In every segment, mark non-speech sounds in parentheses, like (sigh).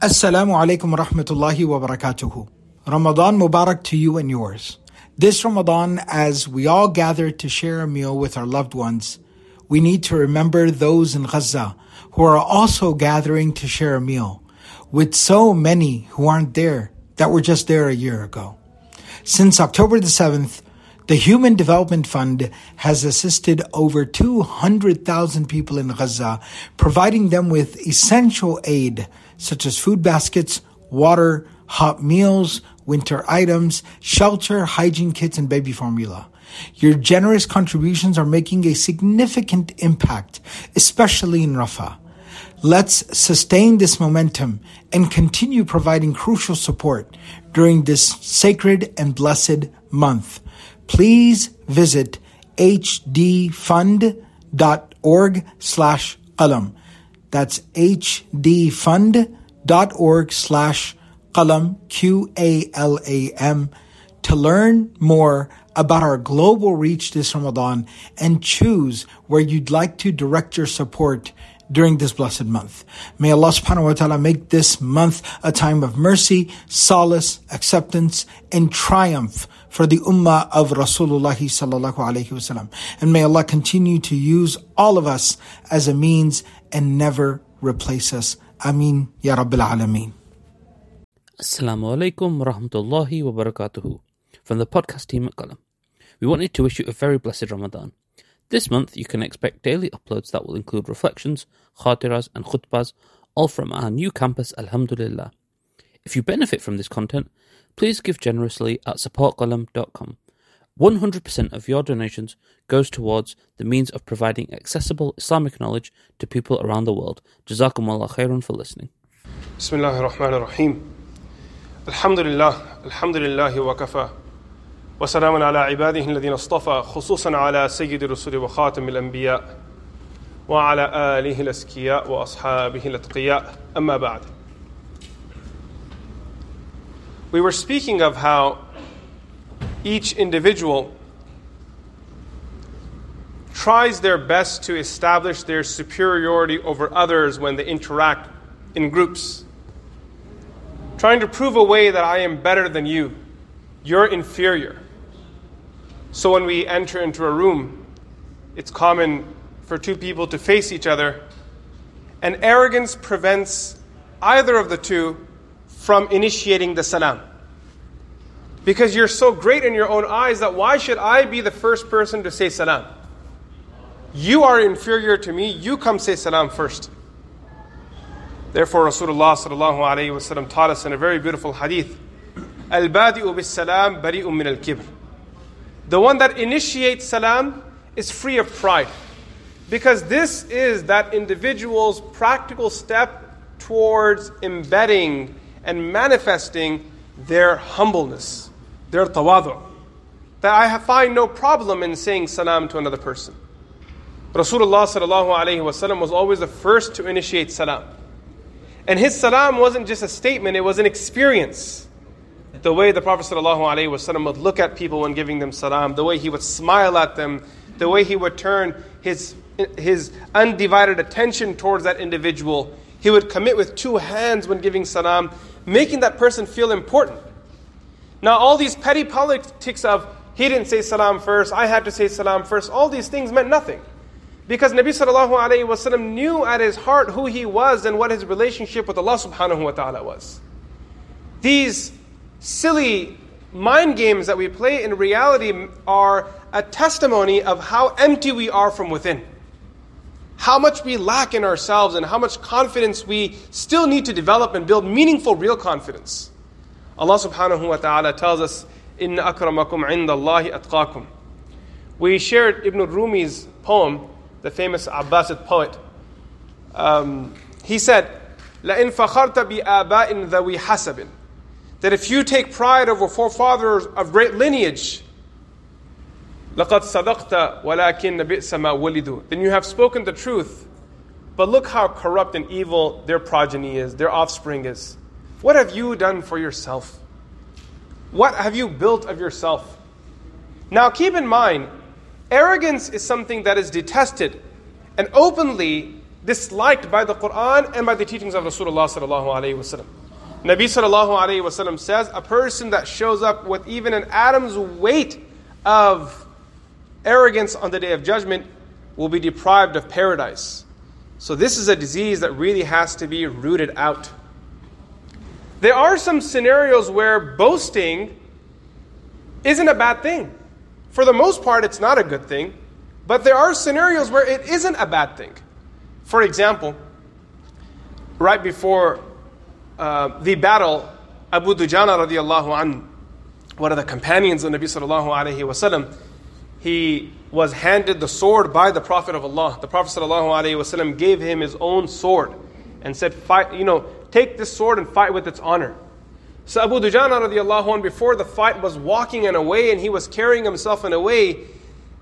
Assalamu alaikum rahmatullahi wa barakatuhu. Ramadan Mubarak to you and yours. This Ramadan, as we all gather to share a meal with our loved ones, we need to remember those in Gaza who are also gathering to share a meal with so many who aren't there that were just there a year ago. Since October the 7th, the Human Development Fund has assisted over 200,000 people in Gaza, providing them with essential aid such as food baskets, water, hot meals, winter items, shelter, hygiene kits, and baby formula. Your generous contributions are making a significant impact, especially in Rafah. Let's sustain this momentum and continue providing crucial support during this sacred and blessed month please visit hdfund.org slash qalam. That's hdfund.org slash qalam, Q-A-L-A-M, to learn more about our global reach this Ramadan and choose where you'd like to direct your support during this blessed month. May Allah subhanahu wa ta'ala make this month a time of mercy, solace, acceptance, and triumph for the ummah of Rasulullah sallallahu wasallam. And may Allah continue to use all of us as a means and never replace us. Ameen Ya Rabbil Alameen. Assalamu alaikum wa rahmatullahi wa barakatuhu. From the podcast team at Qalam. We wanted to wish you a very blessed Ramadan. This month, you can expect daily uploads that will include reflections, khatiras, and khutbahs, all from our new campus, Alhamdulillah. If you benefit from this content, please give generously at supportqalam.com. 100% of your donations goes towards the means of providing accessible Islamic knowledge to people around the world. Jazakumullah khairan for listening. Bismillahir Rahmanir Rahim. Alhamdulillah, alhamdulillah wa kafa. Wa salamun ala ibadihi alladhina istafa, khususan ala sayyidi rusuli wa khatamil anbiya. وعلى آله الأسكياء وأصحابه الأتقياء أما بعد we were speaking of how each individual tries their best to establish their superiority over others when they interact in groups, trying to prove a way that I am better than you, you're inferior. So when we enter into a room, it's common for two people to face each other, and arrogance prevents either of the two from initiating the salam. Because you're so great in your own eyes that why should I be the first person to say salam? You are inferior to me, you come say salam first. Therefore, Rasulullah sallallahu taught us in a very beautiful hadith, Al-badi'u bis-salam bari'un min al-kibr. The one that initiates salam is free of pride. Because this is that individual's practical step towards embedding and manifesting their humbleness, their tawadu. That I find no problem in saying salam to another person. Rasulullah was always the first to initiate salam. And his salam wasn't just a statement, it was an experience the way the Prophet would look at people when giving them salam, the way he would smile at them, the way he would turn his, his undivided attention towards that individual. He would commit with two hands when giving salam, making that person feel important. Now, all these petty politics of he didn't say salam first, I had to say salam first, all these things meant nothing. Because Nabi sallallahu alayhi wasallam knew at his heart who he was and what his relationship with Allah subhanahu wa ta'ala was. These silly mind games that we play in reality are a testimony of how empty we are from within How much we lack in ourselves and how much confidence we still need to develop and build meaningful, real confidence. Allah subhanahu wa ta'ala tells us, Inna akramakum indallahi atqakum. We shared Ibn Rumi's poem, the famous Abbasid poet. Um, he said, لَإِن فَخَرْتَ بِآبَاءٍ ذَوِي حَسَبٍ that if you take pride over forefathers of great lineage, لَقَدْ صَدَقْتَ وَلَكِنَّ بِئْسَ مَا وُلِدُوا Then you have spoken the truth. But look how corrupt and evil their progeny is, their offspring is. What have you done for yourself? What have you built of yourself? Now keep in mind, arrogance is something that is detested. And openly, disliked by the Quran and by the teachings of Rasulullah sallallahu alaihi wasallam. Nabi sallallahu alaihi wasallam says, a person that shows up with even an atom's weight of arrogance on the day of judgment will be deprived of paradise. So this is a disease that really has to be rooted out. There are some scenarios where boasting isn't a bad thing. For the most part, it's not a good thing. But there are scenarios where it isn't a bad thing. For example, right before uh, the battle, Abu Dujana radiallahu an, one of the companions of Nabi sallallahu alayhi wasallam, he was handed the sword by the Prophet of Allah. The Prophet wasallam gave him his own sword and said, fight, you know, take this sword and fight with its honor. So Abu Dujana radiallahu anh, before the fight was walking in a way and he was carrying himself in a way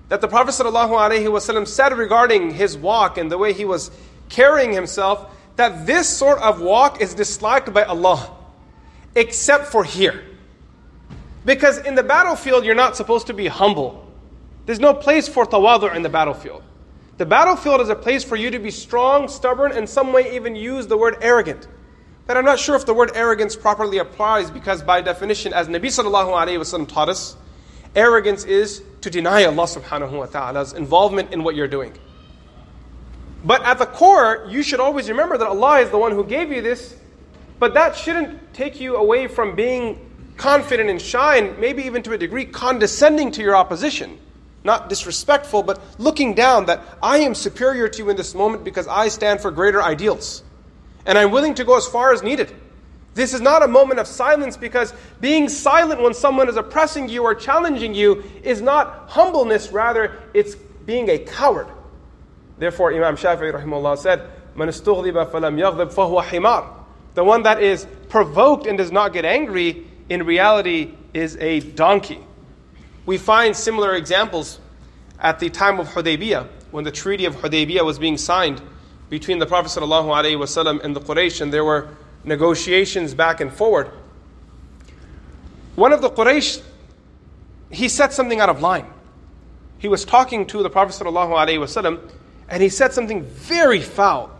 that the Prophet wasallam said regarding his walk and the way he was carrying himself that this sort of walk is disliked by Allah except for here. Because in the battlefield you're not supposed to be humble. There's no place for tawadu in the battlefield. The battlefield is a place for you to be strong, stubborn, and some way even use the word arrogant. But I'm not sure if the word arrogance properly applies because, by definition, as Nabi sallallahu alayhi wasallam taught us, arrogance is to deny Allah subhanahu wa ta'ala's involvement in what you're doing. But at the core, you should always remember that Allah is the one who gave you this, but that shouldn't take you away from being confident and shy, and maybe even to a degree condescending to your opposition. Not disrespectful, but looking down that I am superior to you in this moment because I stand for greater ideals and I'm willing to go as far as needed. This is not a moment of silence because being silent when someone is oppressing you or challenging you is not humbleness, rather, it's being a coward. Therefore, Imam Shafi'i rahimahullah said, Man falam yaghdib fahuwa himar. The one that is provoked and does not get angry, in reality, is a donkey. We find similar examples at the time of Hudaybiyah, when the Treaty of Hudaybiyah was being signed between the Prophet ﷺ and the Quraysh, and there were negotiations back and forward. One of the Quraysh, he said something out of line. He was talking to the Prophet ﷺ, and he said something very foul,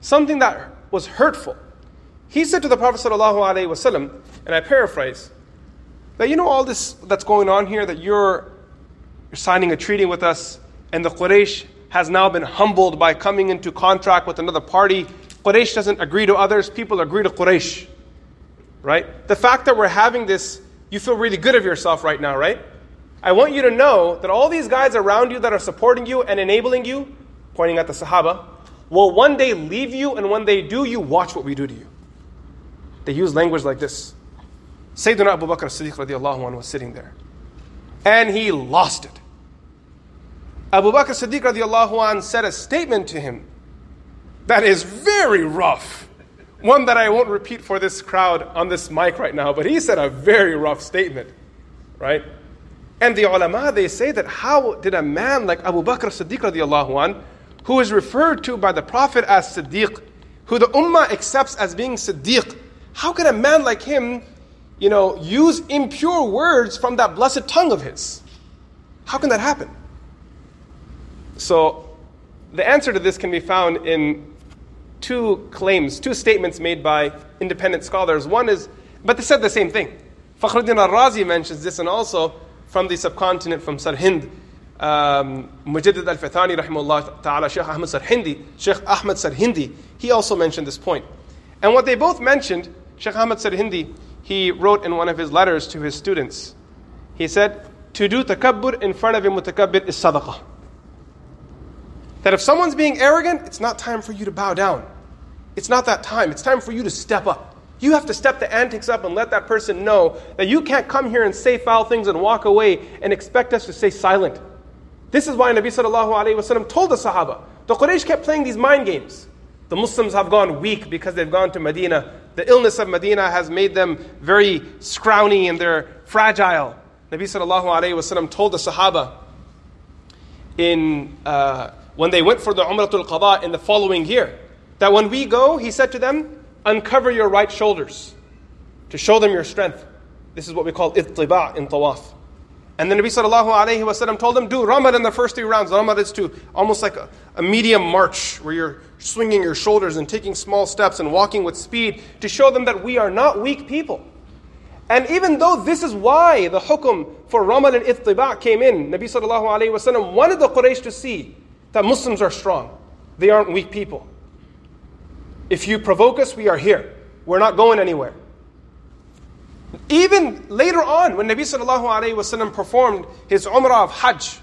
something that was hurtful. He said to the Prophet ﷺ, and I paraphrase, that you know all this that's going on here, that you're, you're signing a treaty with us, and the Quraysh has now been humbled by coming into contract with another party. Quraysh doesn't agree to others, people agree to Quraysh. Right? The fact that we're having this, you feel really good of yourself right now, right? I want you to know that all these guys around you that are supporting you and enabling you, pointing at the Sahaba, will one day leave you, and when they do, you watch what we do to you. They use language like this. Sayyidina Abu Bakr Siddiq radiallahu anhu was sitting there. And he lost it. Abu Bakr Siddiq radiallahu anh said a statement to him that is very rough. One that I won't repeat for this crowd on this mic right now, but he said a very rough statement, right? And the ulama, they say that how did a man like Abu Bakr Siddiq radiallahu anh, who is referred to by the Prophet as Siddiq, who the Ummah accepts as being Siddiq, how can a man like him, you know, use impure words from that blessed tongue of his? How can that happen? So the answer to this can be found in two claims, two statements made by independent scholars. One is, but they said the same thing. Fakhruddin al-Razi mentions this and also from the subcontinent, from Sarhind, um, Mujaddid Alf Thani rahimahullah ta'ala, Sheikh Ahmad Sarhindi, Sheikh Ahmad Sarhindi, he also mentioned this point. And what they both mentioned, Sheikh Ahmad Sarhindi, he wrote in one of his letters to his students, he said, to do takabbur in front of a mutakabbir is sadaqah. That if someone's being arrogant, it's not time for you to bow down. It's not that time. It's time for you to step up. You have to step the antics up and let that person know that you can't come here and say foul things and walk away and expect us to stay silent. This is why Nabi sallallahu alayhi wasallam told the Sahaba. The Quraysh kept playing these mind games. The Muslims have gone weak because they've gone to Medina. The illness of Medina has made them very scrawny and they're fragile. Nabi sallallahu alayhi told the Sahaba in uh, when they went for the Umratul Qada in the following year. That when we go, he said to them, uncover your right shoulders to show them your strength. This is what we call ittiba in tawaf. And then the Nabi sallallahu alayhi wasallam told them, do Ramal in the first three rounds. Ramal is to almost like a, a medium march where you're swinging your shoulders and taking small steps and walking with speed to show them that we are not weak people. And even though this is why the hukum for Ramal and Ittiba came in, Nabi sallallahu alayhi wasallam wanted the Quraysh to see that Muslims are strong. They aren't weak people. If you provoke us, we are here. We're not going anywhere. Even later on, when Nabi sallallahu alayhi wasallam performed his Umrah of Hajj,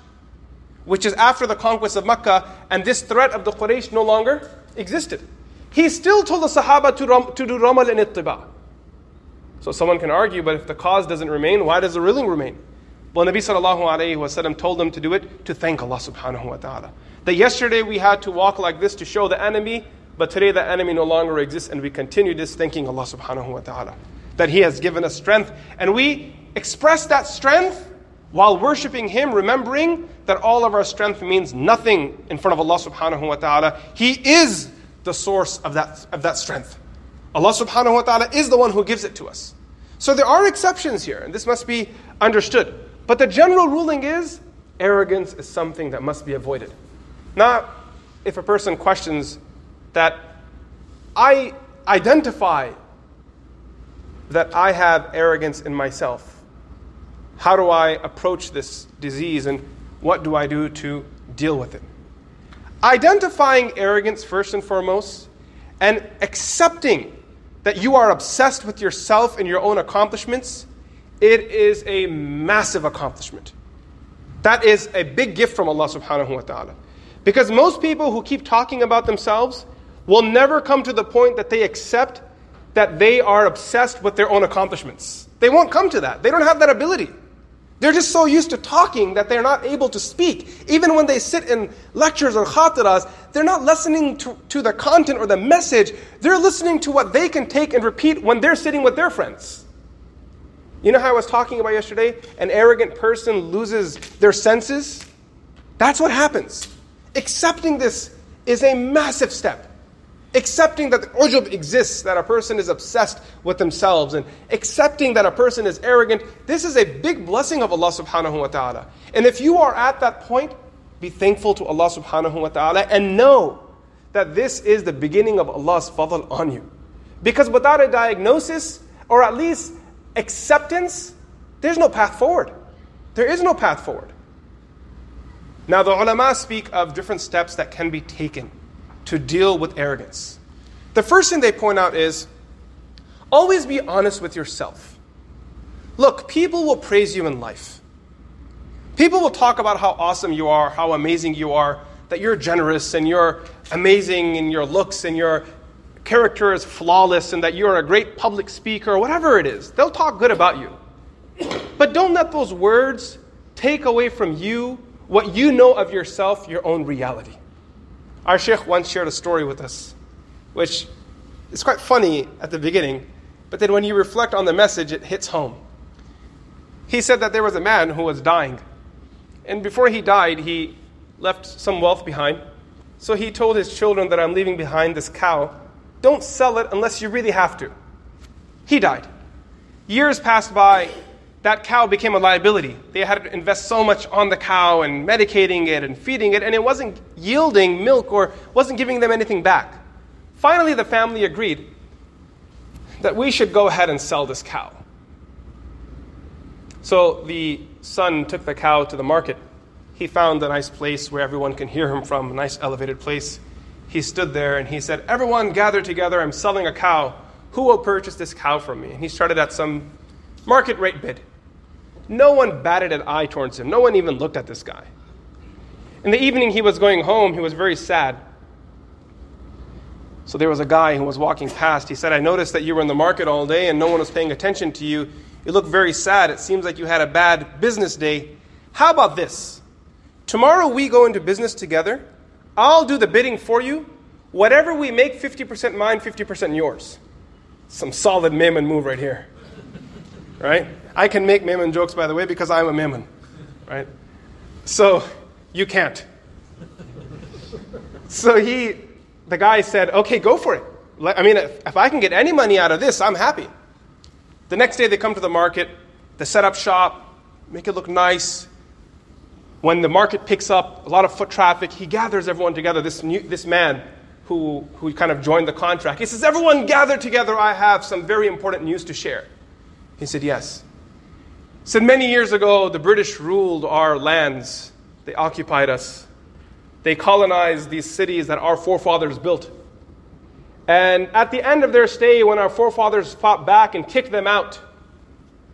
which is after the conquest of Mecca, and this threat of the Quraysh no longer existed, he still told the Sahaba to, ram, to do Ramal and Ittiba. So someone can argue, but if the cause doesn't remain, why does the ruling remain? Well, Nabi sallallahu alayhi wasallam told them to do it to thank Allah subhanahu wa ta'ala. That yesterday we had to walk like this to show the enemy, but today the enemy no longer exists, and we continue this thanking Allah subhanahu wa ta'ala that He has given us strength. And we express that strength while worshiping Him, remembering that all of our strength means nothing in front of Allah subhanahu wa ta'ala. He is the source of that, of that strength. Allah subhanahu wa ta'ala is the one who gives it to us. So there are exceptions here, and this must be understood. But the general ruling is arrogance is something that must be avoided. Now, if a person questions that I identify that I have arrogance in myself. How do I approach this disease and what do I do to deal with it? Identifying arrogance first and foremost and accepting that you are obsessed with yourself and your own accomplishments, it is a massive accomplishment. That is a big gift from Allah subhanahu wa ta'ala. Because most people who keep talking about themselves will never come to the point that they accept that they are obsessed with their own accomplishments. They won't come to that. They don't have that ability. They're just so used to talking that they're not able to speak. Even when they sit in lectures or khatiras, they're not listening to, to the content or the message. They're listening to what they can take and repeat when they're sitting with their friends. You know how I was talking about yesterday? An arrogant person loses their senses? That's what happens. Accepting this is a massive step accepting that the ujub exists, that a person is obsessed with themselves, and accepting that a person is arrogant, this is a big blessing of Allah subhanahu wa ta'ala. And if you are at that point, be thankful to Allah subhanahu wa ta'ala and know that this is the beginning of Allah's fadl on you. Because without a diagnosis, or at least acceptance, there's no path forward. There is no path forward. Now, the ulama speak of different steps that can be taken to deal with arrogance. The first thing they point out is always be honest with yourself. Look, people will praise you in life. People will talk about how awesome you are, how amazing you are, that you're generous and you're amazing in your looks and your character is flawless and that you're a great public speaker or whatever it is. They'll talk good about you. But don't let those words take away from you what you know of yourself, your own reality. Our Sheikh once shared a story with us, which is quite funny at the beginning, but then when you reflect on the message, it hits home. He said that there was a man who was dying, and before he died, he left some wealth behind. So he told his children that I'm leaving behind this cow. Don't sell it unless you really have to. He died. Years passed by, that cow became a liability. They had to invest so much on the cow and medicating it and feeding it, and it wasn't yielding milk or wasn't giving them anything back. Finally, the family agreed that we should go ahead and sell this cow. So the son took the cow to the market. He found a nice place where everyone can hear him from, a nice elevated place. He stood there and he said, Everyone gather together, I'm selling a cow. Who will purchase this cow from me? And he started at some market rate bid. No one batted an eye towards him. No one even looked at this guy. In the evening, he was going home. He was very sad. So there was a guy who was walking past. He said, I noticed that you were in the market all day and no one was paying attention to you. You look very sad. It seems like you had a bad business day. How about this? Tomorrow we go into business together. I'll do the bidding for you. Whatever we make, 50% mine, 50% yours. Some solid Memon move right here. Right? I can make Memon jokes, by the way, because I'm a Memon, right? So you can't. So he, the guy said, okay, go for it. I mean, if, if I can get any money out of this, I'm happy. The next day they come to the market, they set up shop, make it look nice. When the market picks up, a lot of foot traffic, he gathers everyone together. This, new, this man who, who kind of joined the contract, he says, Everyone gather together, I have some very important news to share. He said, Yes. Said, Many years ago, the British ruled our lands, they occupied us, they colonized these cities that our forefathers built. And at the end of their stay, when our forefathers fought back and kicked them out,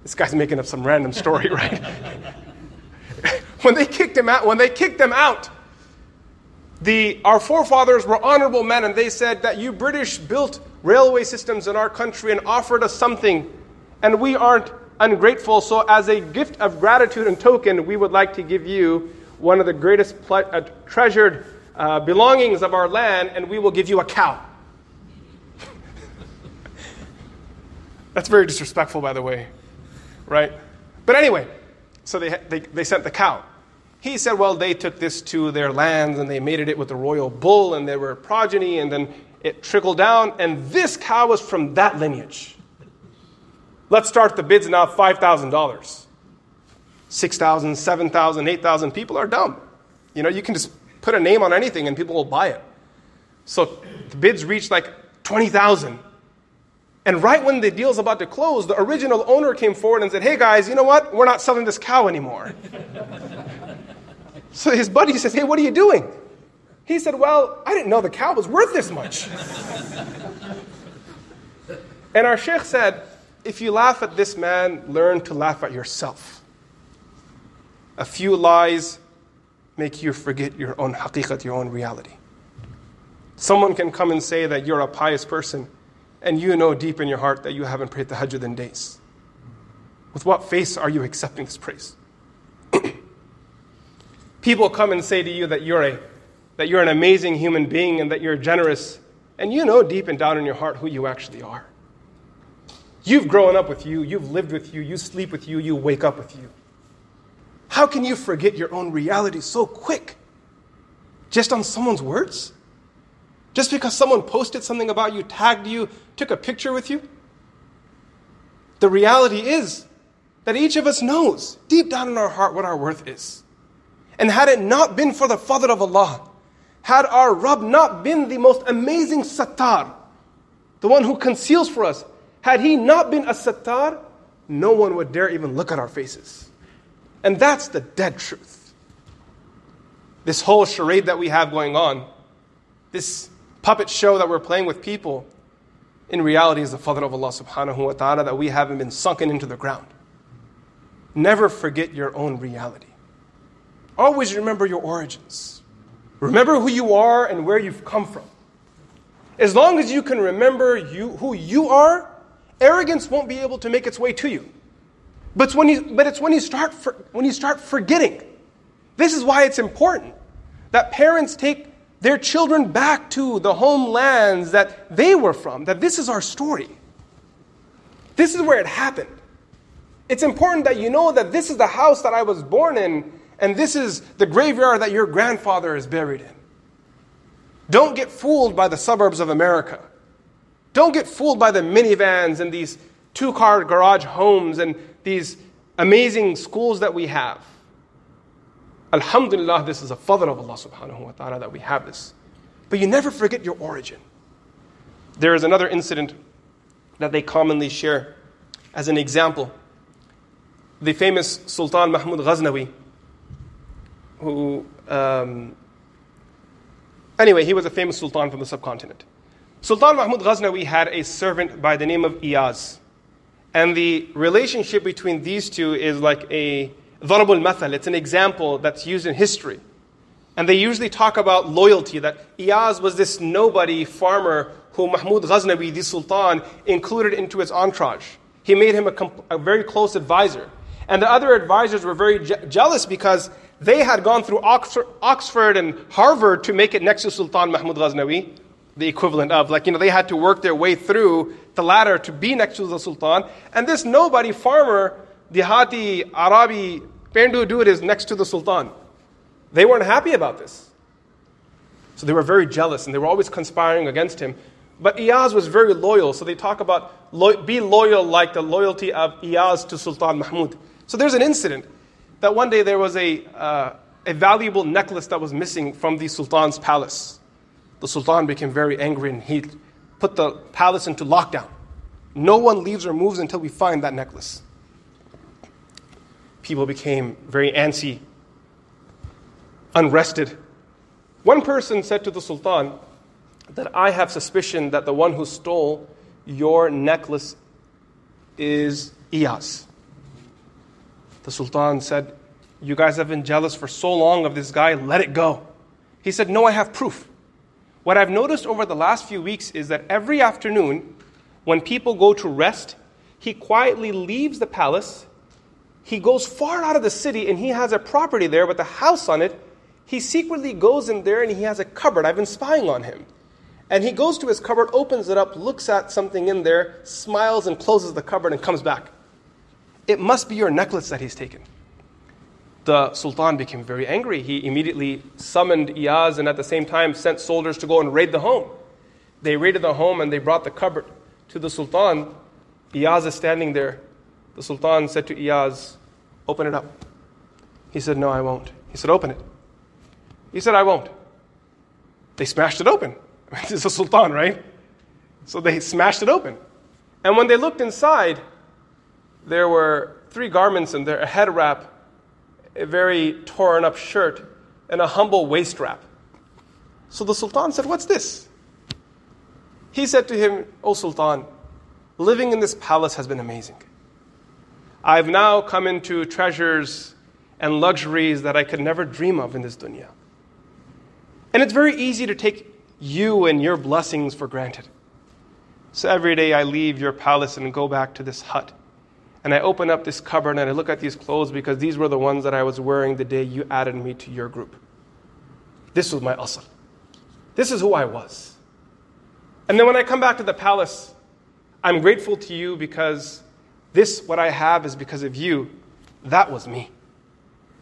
this guy's making up some random story, (laughs) right? (laughs) when they kicked him out, when they kicked them out, the, our forefathers were honorable men, and they said that you British built railway systems in our country and offered us something, and we aren't ungrateful. So, as a gift of gratitude and token, we would like to give you one of the greatest ple- uh, treasured uh, belongings of our land, and we will give you a cow. (laughs) That's very disrespectful, by the way, right? But anyway, so they, they, they sent the cow. He said, well, they took this to their lands and they mated it with the royal bull and they were progeny, and then it trickled down, and this cow was from that lineage. Let's start the bids now $5,000. 6,000, 7,000, 8,000 people are dumb. You know, you can just put a name on anything and people will buy it. So the bids reached like 20,000. And right when the deal's about to close, the original owner came forward and said, Hey guys, you know what? We're not selling this cow anymore. so his buddy says, Hey, what are you doing? He said, Well, I didn't know the cow was worth this much. and our sheikh said, If you laugh at this man, learn to laugh at yourself. A few lies make you forget your own haqiqat, your own reality. Someone can come and say that you're a pious person and you know deep in your heart that you haven't prayed tahajjud in days. With what face are you accepting this praise? (clears throat) People come and say to you that you're, a, that you're an amazing human being and that you're generous, and you know deep and down in your heart who you actually are. You've grown up with you, you've lived with you, you sleep with you, you wake up with you. How can you forget your own reality so quick? Just on someone's words? Just because someone posted something about you, tagged you, took a picture with you? The reality is that each of us knows deep down in our heart what our worth is. And had it not been for the fadl of Allah, had our Rabb not been the most amazing Sattar, the one who conceals for us, had he not been a Sattar, no one would dare even look at our faces. And that's the dead truth. This whole charade that we have going on, this puppet show that we're playing with people, in reality is the fadl of Allah subhanahu wa ta'ala that we haven't been sunken into the ground. Never forget your own reality. Always remember your origins. Remember who you are and where you've come from. As long as you can remember you, who you are, arrogance won't be able to make its way to you. But it's when you, but it's when you, start, for, when you start forgetting. This is why it's important that parents take their children back to the homelands that they were from, that this is our story. This is where it happened. It's important that you know that this is the house that I was born in, and this is the graveyard that your grandfather is buried in. Don't get fooled by the suburbs of America. Don't get fooled by the minivans and these two car garage homes and these amazing schools that we have. Alhamdulillah, this is a fadl of Allah subhanahu wa ta'ala that we have this. But you never forget your origin. There is another incident that they commonly share as an example. The famous Sultan Mahmud Ghaznawi, who, um, anyway, he was a famous sultan from the subcontinent. Sultan Mahmud Ghaznawi had a servant by the name of Iyaz. And the relationship between these two is like a dharabul mathal. It's an example that's used in history. And they usually talk about loyalty, that Iyaz was this nobody farmer who Mahmud Ghaznawi, the sultan, included into his entourage. He made him a, comp- a very close advisor. And the other advisors were very je- jealous because they had gone through Oxford, Oxford and Harvard to make it next to Sultan Mahmud Ghaznawi, the equivalent of, like, you know, they had to work their way through the ladder to be next to the Sultan. And this nobody farmer, the Hati Arabi Pendu dude is next to the Sultan. They weren't happy about this. So they were very jealous and they were always conspiring against him. But Iyaz was very loyal, so they talk about lo- be loyal like the loyalty of Iyaz to Sultan Mahmud. So there's an incident. that one day there was a, uh, a valuable necklace that was missing from the Sultan's palace. The Sultan became very angry and he put the palace into lockdown. No one leaves or moves until we find that necklace. People became very antsy, unrested. One person said to the Sultan that I have suspicion that the one who stole your necklace is Iyaz. The Sultan said, You guys have been jealous for so long of this guy, let it go. He said, No, I have proof. What I've noticed over the last few weeks is that every afternoon, when people go to rest, he quietly leaves the palace. He goes far out of the city and he has a property there with a house on it. He secretly goes in there and he has a cupboard. I've been spying on him. And he goes to his cupboard, opens it up, looks at something in there, smiles and closes the cupboard and comes back. It must be your necklace that he's taken. The Sultan became very angry. He immediately summoned Iyaz and at the same time sent soldiers to go and raid the home. They raided the home and they brought the cupboard to the Sultan. Iyaz is standing there. The Sultan said to Iyaz, Open it up. He said, No, I won't. He said, Open it. He said, I won't. They smashed it open. (laughs) This is a Sultan, right? So they smashed it open. And when they looked inside, there were three garments in there a head wrap, a very torn up shirt, and a humble waist wrap. So the Sultan said, What's this? He said to him, O Sultan, living in this palace has been amazing. I've now come into treasures and luxuries that I could never dream of in this dunya. And it's very easy to take you and your blessings for granted. So every day I leave your palace and go back to this hut. And I open up this cupboard and I look at these clothes because these were the ones that I was wearing the day you added me to your group. This was my asl. This is who I was. And then when I come back to the palace, I'm grateful to you because this, what I have, is because of you. That was me.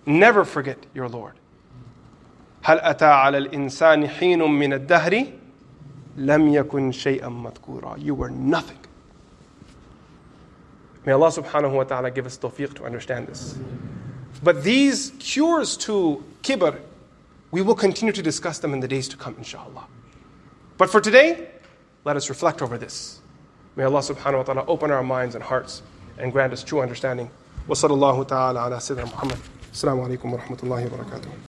Never forget your Lord. هل أتى على الإنسان حين من الدهر لم يكن شيئا مذكورا You were nothing. May Allah subhanahu wa ta'ala give us tawfiq to understand this. But these cures to kibr, we will continue to discuss them in the days to come, inshallah. But for today, let us reflect over this. May Allah subhanahu wa ta'ala open our minds and hearts and grant us true understanding. وصلى الله تعالى على سيدنا محمد السلام عليكم ورحمة الله وبركاته